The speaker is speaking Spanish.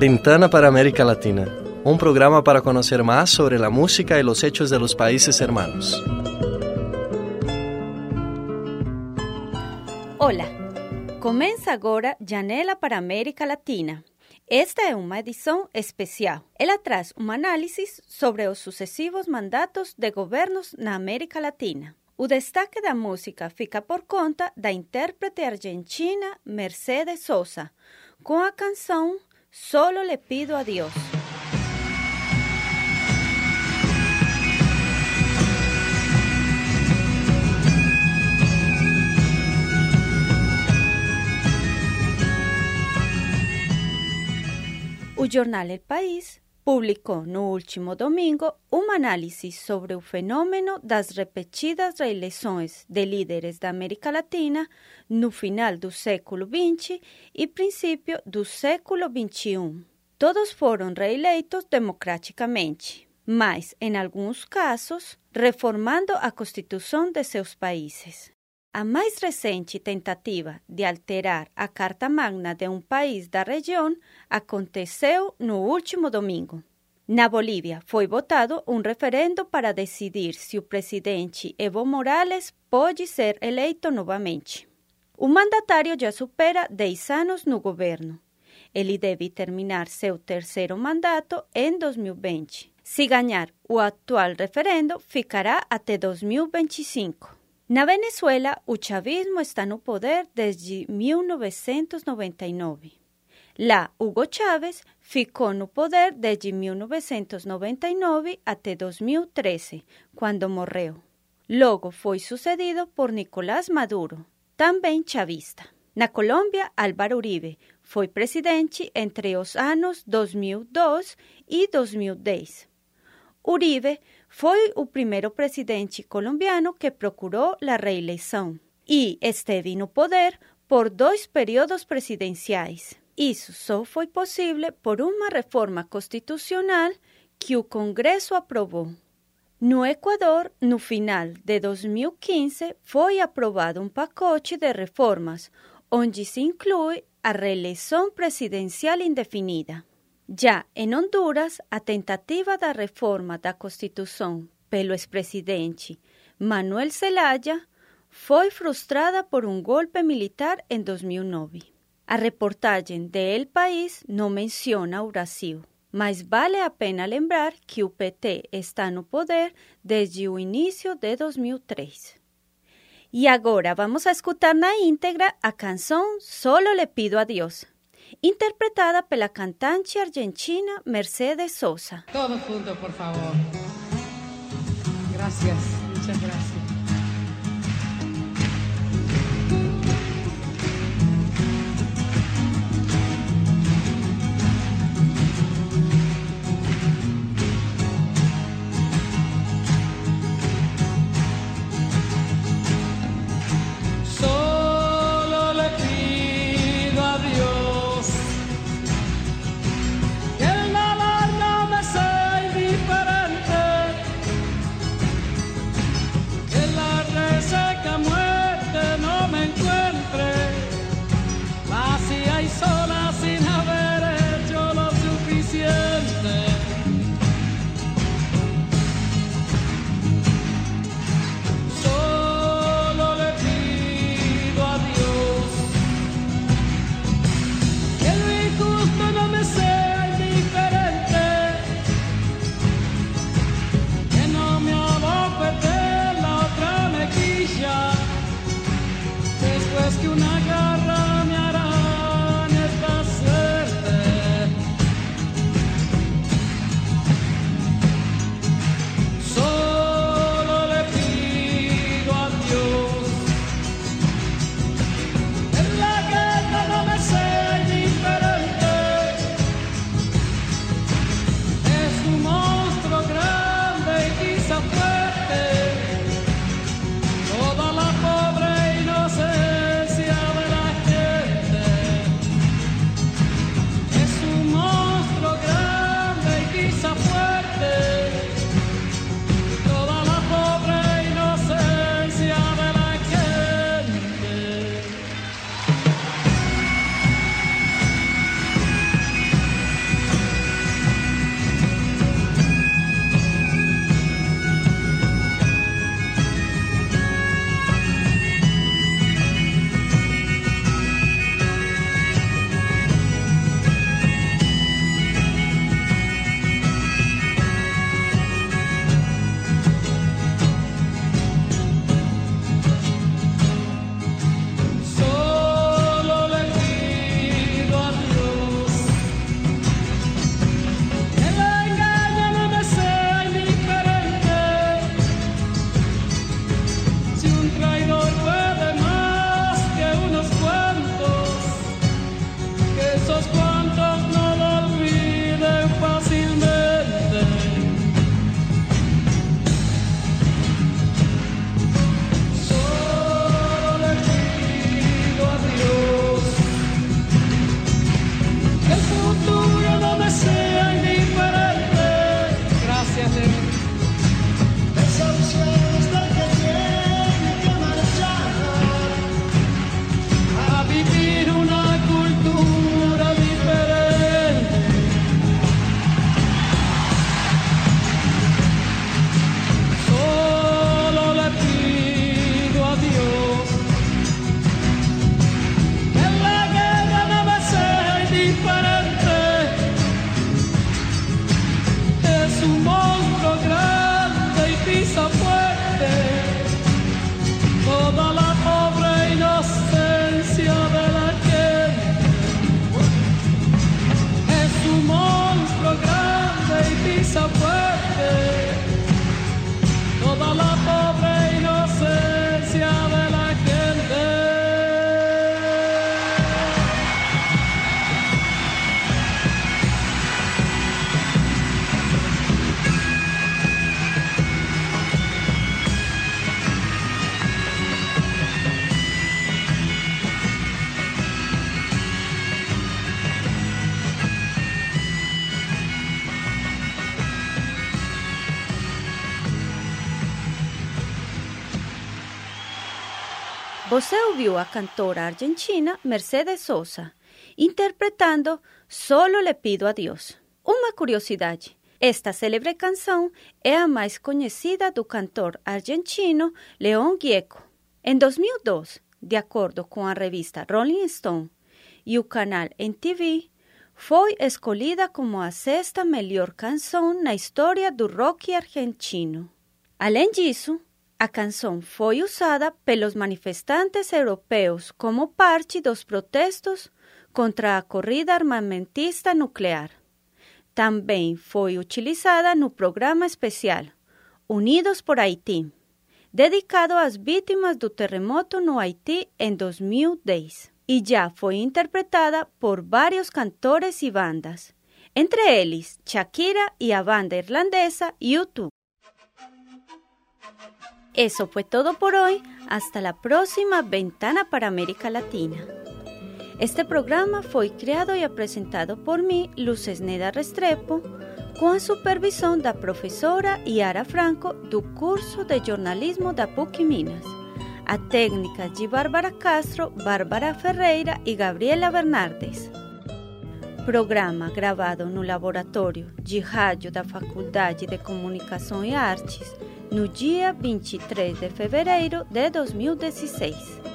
Ventana para América Latina, un programa para conocer más sobre la música y los hechos de los países hermanos. Olá, começa agora Janela para América Latina. Esta é uma edição especial. Ela traz uma análise sobre os sucessivos mandatos de governos na América Latina. O destaque da música fica por conta da intérprete argentina Mercedes Sosa, com a canção Solo le pido a Dios. O jornal El País publicou no último domingo uma análise sobre o fenômeno das repetidas reeleições de líderes da América Latina no final do século XX e princípio do século XXI. Todos foram reeleitos democraticamente, mas, em alguns casos, reformando a Constituição de seus países. A mais recente tentativa de alterar a Carta Magna de um país da região aconteceu no último domingo. Na Bolívia foi votado um referendo para decidir se o presidente Evo Morales pode ser eleito novamente. O mandatário já supera 10 anos no governo. Ele deve terminar seu terceiro mandato em 2020. Se ganhar o atual referendo, ficará até 2025. Na Venezuela, o chavismo está no poder desde 1999. Lá, Hugo Chávez ficou no poder desde 1999 até 2013, quando morreu. Logo foi sucedido por Nicolás Maduro, também chavista. Na Colômbia, Álvaro Uribe foi presidente entre os anos 2002 e 2010. Uribe foi o primeiro presidente colombiano que procurou a reeleição e esteve no poder por dois períodos presidenciais. Isso só foi possível por uma reforma constitucional que o Congresso aprovou. No Equador, no final de 2015, foi aprovado um pacote de reformas onde se inclui a reeleição presidencial indefinida. Já em Honduras, a tentativa da reforma da Constituição pelo ex-presidente Manuel Zelaya foi frustrada por um golpe militar em 2009. A reportagem de El País não menciona o Brasil, mas vale a pena lembrar que o PT está no poder desde o início de 2003. E agora vamos a escutar na íntegra a canção Solo le pido a Dios, interpretada pela cantante argentina Mercedes Sosa. Todos juntos, por favor. Gracias, muchas gracias. Você ouviu a cantora argentina Mercedes Sosa interpretando Solo le pido a Dios. Uma curiosidade: esta célebre canção é a mais conhecida do cantor argentino León Gieco. Em 2002, de acordo com a revista Rolling Stone e o canal NTV, foi escolhida como a sexta melhor canção na história do rock argentino. Além disso, a canção foi usada pelos manifestantes europeus como parte dos protestos contra a corrida armamentista nuclear. Também foi utilizada no programa especial Unidos por Haití, dedicado às vítimas do terremoto no Haití em 2010, e já foi interpretada por vários cantores e bandas, entre eles Shakira e a banda irlandesa U2. Eso fue todo por hoy. Hasta la próxima Ventana para América Latina. Este programa foi criado e apresentado por mim, Luces Neda Restrepo, com a supervisão da professora Yara Franco do curso de jornalismo da PUC Minas. A técnica de Bárbara Castro, Bárbara Ferreira e Gabriela Bernardes. Programa gravado no laboratório de rádio da Faculdade de Comunicação e Artes no dia 23 de fevereiro de 2016.